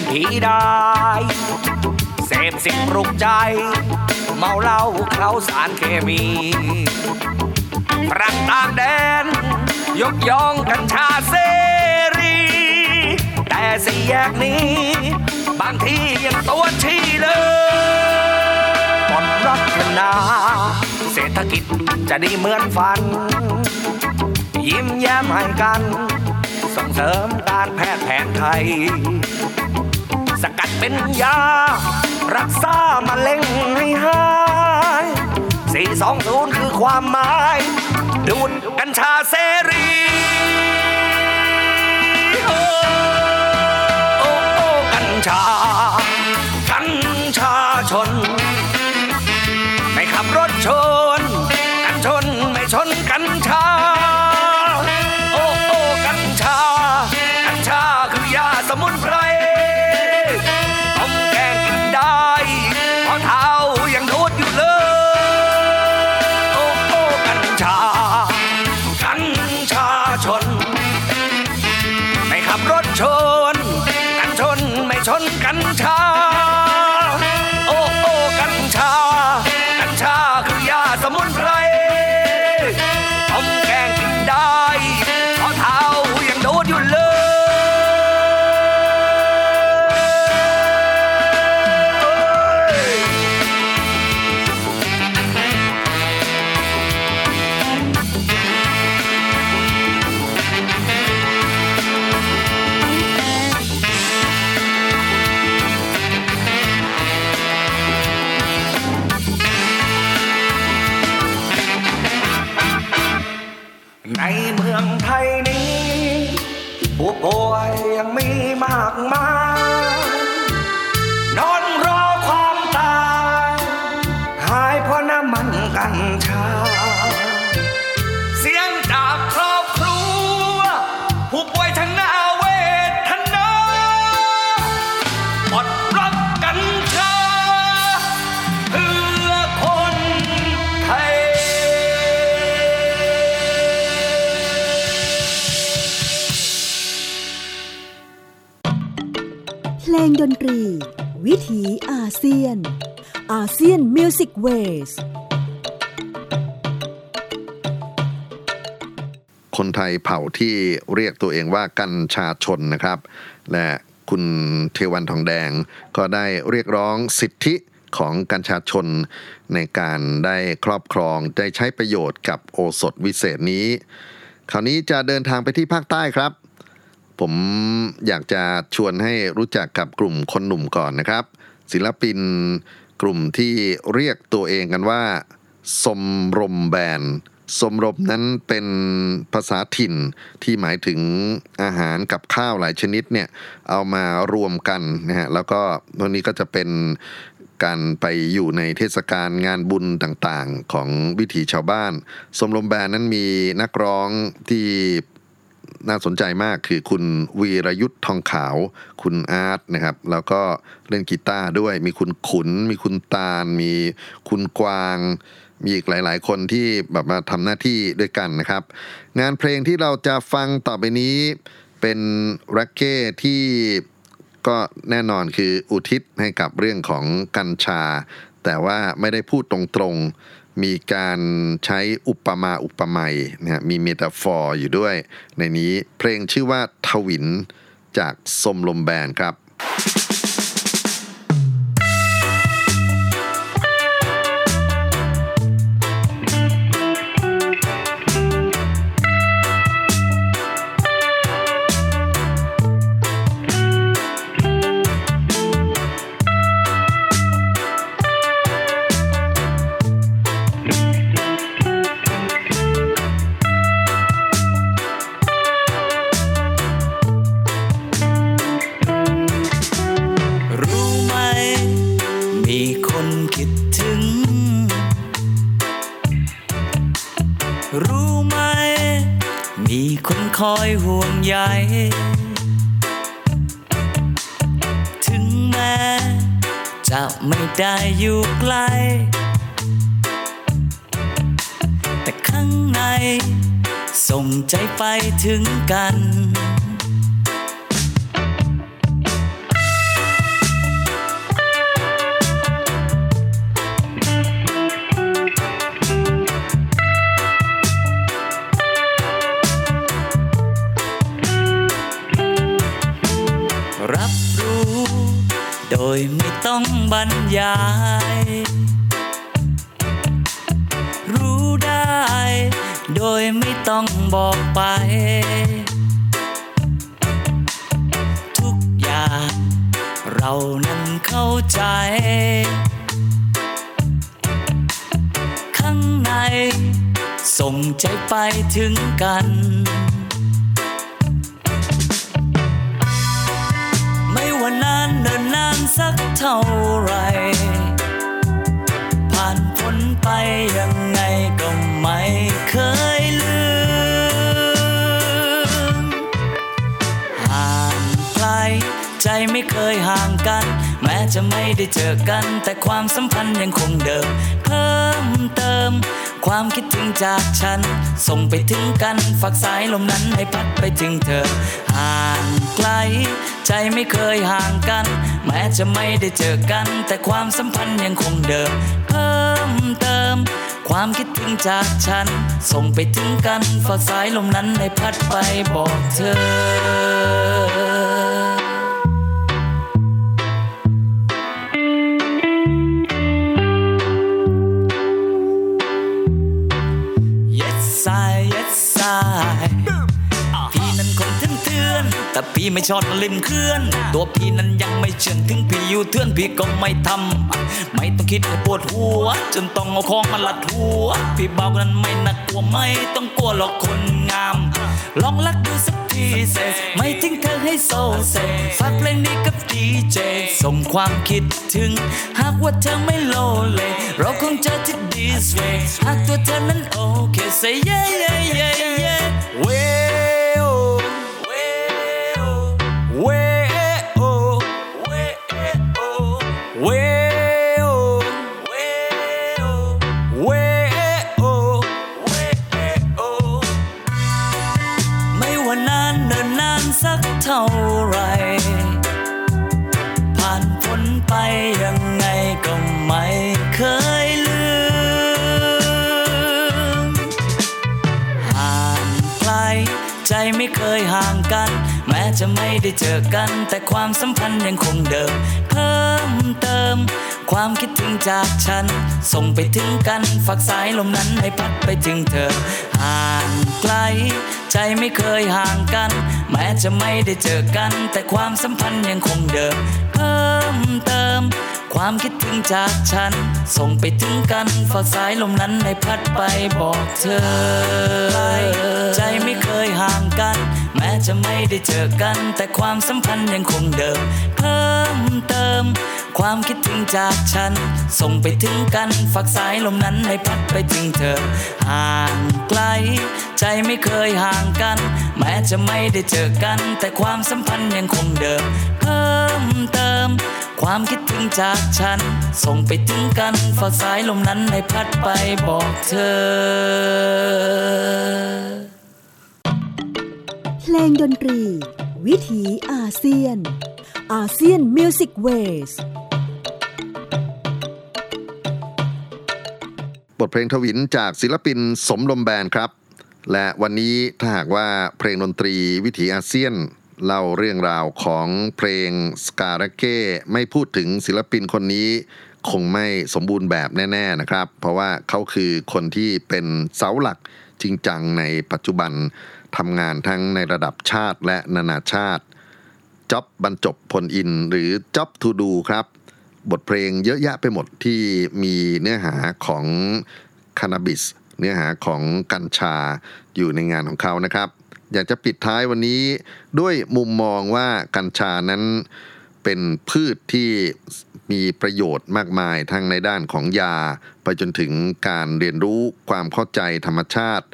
ผีได้ เสพสิ่งปลุกใจ เมาเหล้าเคล้าสารเคมีฝรั่งต่างแดน ยกย่องกัญชาเสรี แต่สี่แยกนี้ บางทียังตัวชี้เลยปลดรัฐนาเศรษฐกิจจะดีเหมือนฝัน ยิ้มแย้มให้กัน ส่งเสริมการแพทย์แผนไทย สกัดเป็นยา รักษามะเร็งให้หาย420 คือความหมาย ดูดกัญชาเสรี ซียน อาเซียนมิวสิกเวสคนไทยเผ่าที่เรียกตัวเองว่ากัญชาชนนะครับ และคุณเทวันทองแดงก็ได้เรียกร้องสิทธิของกัญชาชนในการได้ครอบครองได้ใช้ประโยชน์กับโอสถวิเศษนี้ คราวนี้จะเดินทางไปที่ภาคใต้ครับ ผมอยากจะชวนให้รู้จักกับกลุ่มคนหนุ่มก่อนนะครับ ศิลปินกลุ่มที่เรียกตัวเองกันว่าสมรมแบนสมรมนั้นเป็นภาษาถิ่นที่หมายถึงอาหารกับข้าวหลายชนิดเนี่ยเอามารวมกันนะฮะแล้วก็ตรงนี้ก็จะเป็นการไปอยู่ในเทศกาลงานบุญต่างๆ ของวิถีชาวบ้าน สมรมแบนนั้นมีนักร้องที่ น่าสนใจมากคือคุณวีรยุทธ์ทองขาว คุณอาร์ตนะครับ แล้วก็เล่นกีตาร์ด้วย มีคุณขุน มีคุณตาล มีคุณกวาง มีอีกหลาย ๆ คนที่แบบมาทำหน้าที่ด้วยกันนะครับ งานเพลงที่เราจะฟังต่อไปนี้เป็นรักเก้ที่ก็แน่นอนคืออุทิศให้กับเรื่องของกัญชา แต่ว่าไม่ได้พูดตรงๆ มีการใช้อุปมาอุปไมยนะฮะมีเมตาฟอร์อยู่ด้วย ในนี้เพลงชื่อว่าทวินจากสมลมแบนครับ ถึงกัน ไม่ว่านานเนินนานสักเท่าไร จะไม่ได้เจอกัน แต่ความสัมพันธ์ยังคงเดิม เพิ่มเติม ความคิดถึงจากฉัน ส่งไปถึงกันฝากสายลมนั้นให้พัดไปถึงเธอ ห่างไกล ใจไม่เคยห่างกัน แม้จะไม่ได้เจอกัน แต่ความสัมพันธ์ยังคงเดิม เพิ่มเติม ความคิดถึงจากฉัน ส่งไปถึงกันฝากสายลมนั้นให้พัดไปบอกเธอ แต่พี่ไม่ชอบล่นเคลื่อน ตัวพี่นั้นยังไม่เชื่อถึงพี่อยู่เถื่อนพี่ก็ไม่ทำไม่ต้องคิดปวดหัว จนต้องเอาของมาลัดหัว พี่บอกนั้นไม่น่ากลัวไม่ต้องกลัวหรอกคนงาม ลองรักดูสักทีเซไม่ทิ้งเธอให้โซเซฝากเพลงนี้กับดีเจส่งความคิดถึง หากว่าเธอไม่โลเลเราคงเจอที่ this way หากตัวเธอนั้นโอเค say yeah yeah yeah yeah way ไม่เคยห่างกัน แม้จะไม่ได้เจอกัน แต่ความสัมพันธ์ยังคงเดิม เพิ่มเติม ความคิดถึงจากฉัน ส่งไปถึงกันฝากสายลมนั้นให้พัดไปถึงเธอ ห่างไกล ใจไม่เคยห่างกัน แม้จะไม่ได้เจอกัน แต่ความสัมพันธ์ยังคงเดิม เพิ่มเติม ความคิดถึงจากฉัน ส่งไปถึงกันฝากสายลมนั้นให้พัดไปบอกเธอ ใจไม่เคยห่างกัน แม้จะไม่ได้เจอกัน แต่ความสัมพันธ์ยังคงเดิม เพิ่มเติม ความคิดถึงจากฉัน ส่งไปถึงกันฝากสายลมนั้นให้พัดไปถึงเธอ ห่างไกล ใจไม่เคยห่างกัน แม้จะไม่ได้เจอกัน แต่ความสัมพันธ์ยังคงเดิม มเติม ความคิดถึงจากฉัน ส่งไปถึงกันฝากสายลมนั้นให้พัดไปบอกเธอ เพลงดนตรี วิถีอาเซียน อาเซียน Music Wavesบทเพลงทวินจากศิลปินสมลม Band ครับ และวันนี้ถ้าหากว่าเพลงดนตรีวิถีอาเซียน เล่าเรื่องราวของเพลงสการาเก้ไม่พูดถึงศิลปินคนนี้คงไม่สมบูรณ์แบบแน่ ๆนะครับ เพราะว่าเขาคือคนที่เป็นเสาหลักจริงจังในปัจจุบันทำงานทั้งในระดับชาติและนานาชาติจ็อบบรรจบพลอินหรือจ็อบทูดูครับ บทเพลงเยอะแยะไปหมดที่มีเนื้อหาของคานาบิส เนื้อหาของกัญชาอยู่ในงานของเขานะครับ อยากจะปิดท้ายวันนี้ด้วยมุมมองว่ากัญชานั้นเป็นพืชที่มีประโยชน์มากมายทั้งในด้านของยา ไปจนถึงการเรียนรู้ความเข้าใจธรรมชาติ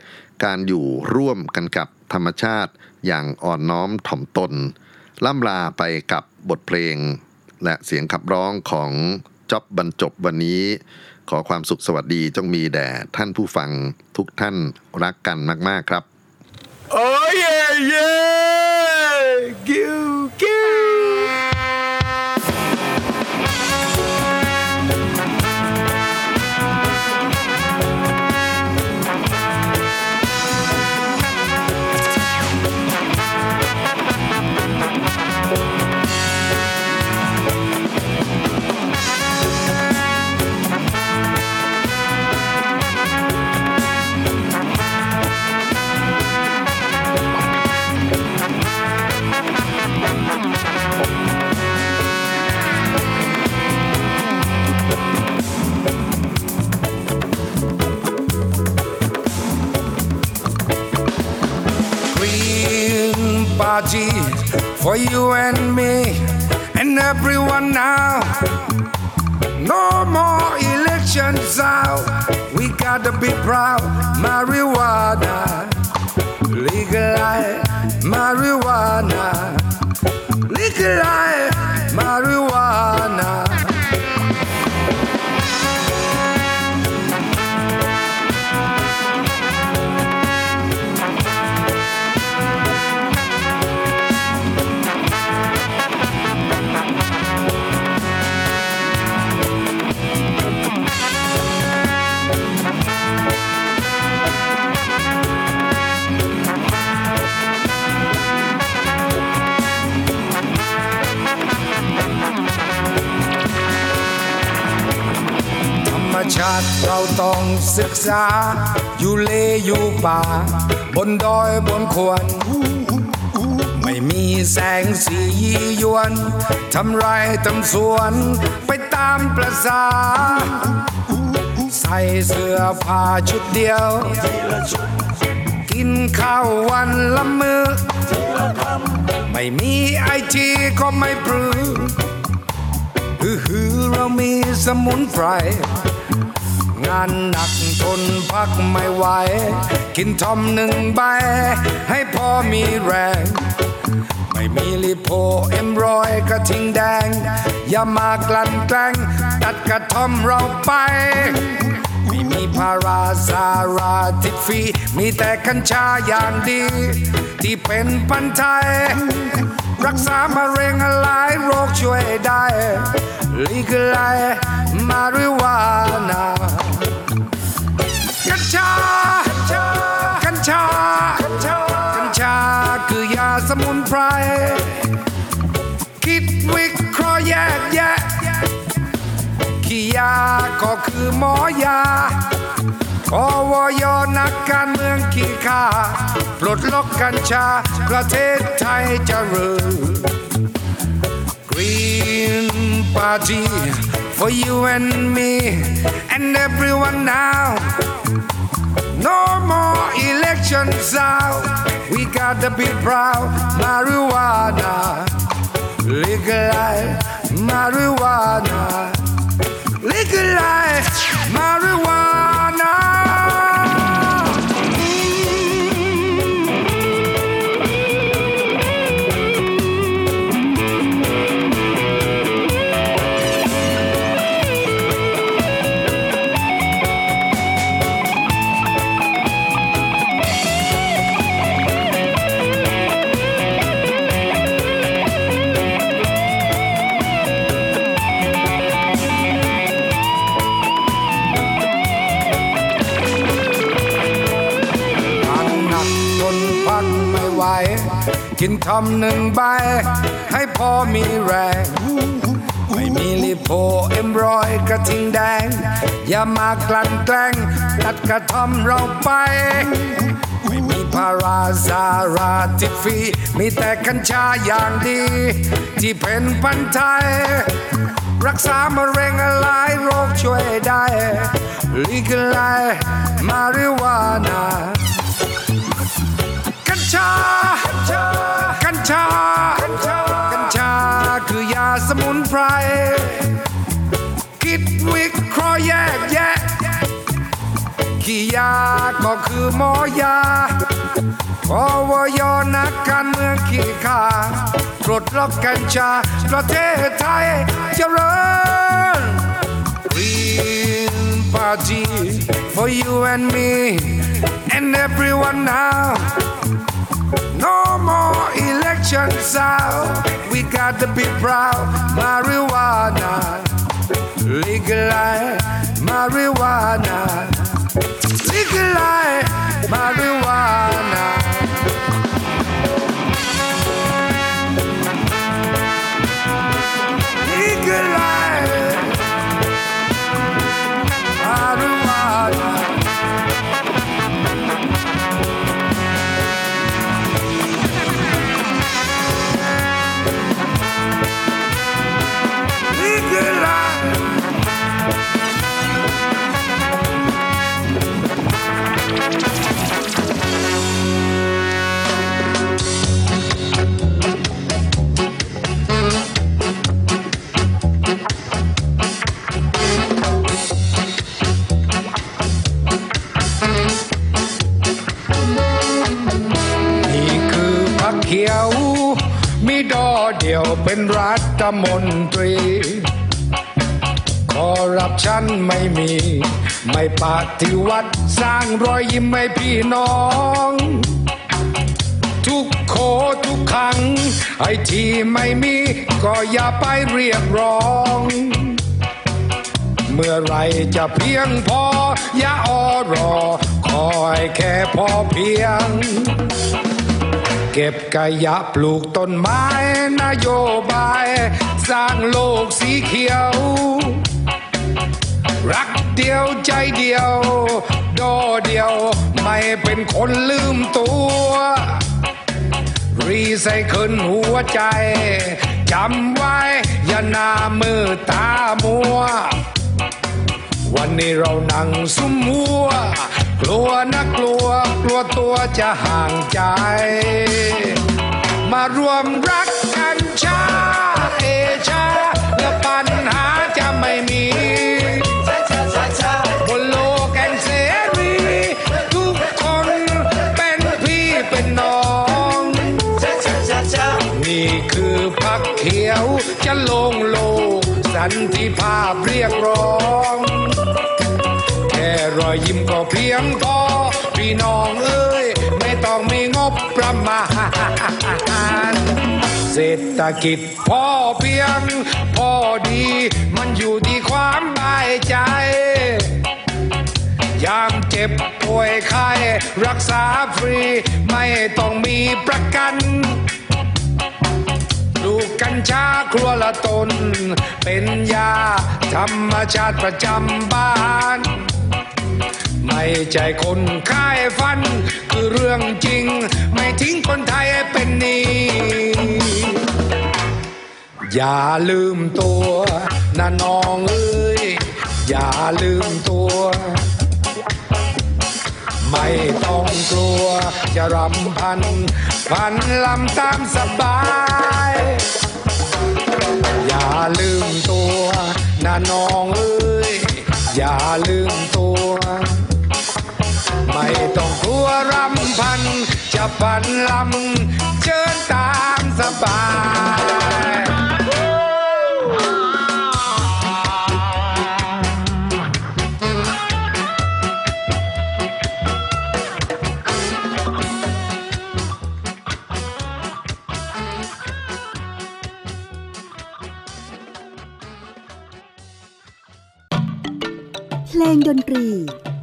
การอยู่ร่วมกันกับธรรมชาติอย่างอ่อนน้อมถ่อมตน ล่ำลาไปกับบทเพลง และเสียงขับร้องของจ็อบบรรจบวันนี้ ขอความสุขสวัสดีจงมีแด่ท่านผู้ฟังทุกท่านรักกันมาก ๆ ครับ Oh yeah, yeah! Giu, For you and me and everyone now. No more elections out. We gotta be proud. Marijuana, legalize marijuana, legalize marijuana. ชาติเราต้องศึกษา อยู่เลอยู่ป่า บนดอยบนควร ไม่มีแสงสียียวน ทำไรทำสวน ไปตามประสา ใส่เสื้อผ้าชุดเดียว กินข้าววันละมือไม่มีไอทีก็ไม่ปรือฮือฮือเรามีสมุนไพร งานหนักทนพักไม่ไหว กินทอมหนึ่งใบ ให้พอมีแรง ไม่มีลิโพเอ็มรอยกระทิงแดง อย่ามากลั่นแกล้ง ตัดกระทอมเราไป ไม่มีพาราซาราติดฟรีมีแต่กัญชาอย่างดี ที่เป็นพันไทยรักษามะเร็งหลายโรคช่วยได้ legalize marijuana กัญชา กัญชา กัญชาคือยาสมุนไพร คิดวิเคราะห์แยกแยะขี้ยาก็คือหมอยาอวยนักการเมืองขี้ข้าปลดล็อกกัญชา ประเทศไทยจะเริญ Green Party for you and me and everyone now. No more elections out. We gotta be proud. Marijuana, legalize marijuana, legalize กินคำหนึ่งใบ ให้พอมีแรงไม่มีลิโพเอ็มรอยกระทิงแดง อย่ามากลั่นแกล้งตัดกระทำเราไป ไม่มีพาราซาราติฟี มีแต่กัญชาอย่างดี ที่เป็นพันธุ์ไทย รักษามะเร็งอะไรโรคช่วยได้ลีกไลมาริวานากัญชา ชา กัญชาคือยาสมุนไพร คิดวิเคราะห์แยกแยะ ขี้ยาก็คือหมอยาพอวยนักการเมืองขี้ขาปลดล็อกกัญชา ประเทศไทยเจริญ Green Party for you and me and everyone now No more elections out. We got to be proud. Marijuana. Legalize marijuana. Legalize marijuana มนตรี คอร์รัปชันไม่มี ไม่ปฏิวัติสร้างรอยยิ้มให้พี่น้อง ทุกโคทุกครั้ง ไอที่ไม่มีก็อย่าไปเรียกร้อง เมื่อไรจะเพียงพอ อย่าออรอ คอยแค่พอเพียงเก็บกายะปลูกต้นไม้นโยบาย สร้างโลกสีเขียว รักเดียวใจเดียวโดเดียวไม่เป็นคนลืมตัว รีไซเคิลหัวใจจำไว้อย่าหน้ามือตามัว วันนี้เรานั่งซุ่มหัว กลัวนะกลัว กลัวตัวจะห่างใจ มารวมรักกันชา เอชาและปัญหาจะไม่มีบนโลแห่งเสรีทุกคนเป็นพี่เป็นน้องนี่คือพักเขียวจะลงโลกสันติภาพเรียกร้อง แค่รอยยิ้มก็เพียงพอพี่น้องเอ้ย ไม่ต้องมีงบประมาณ เศรษฐกิจพอเพียง พอดี มันอยู่ที่ความบายใจ ยามเจ็บป่วยไข้รักษาฟรี ไม่ต้องมีประกันลูกกัญชาครัวละตน เป็นยาธรรมชาติประจำบ้าน ไม่ใจคนค่ายฟัน คือเรื่องจริง ไม่ทิ้งคนไทยให้เป็นหนี้อย่าลืมตัวนะน้องเอ้ยอย่าลืมตัว ไม่ต้องกลัวจะรำพัน พันลำตามสบาย อย่าลืมตัวนะน้องเอ้ยอย่าลืมตัว ไม่ต้องกลัวรำพัน จะพันลำเชิญตามสบายเพลงดนตรี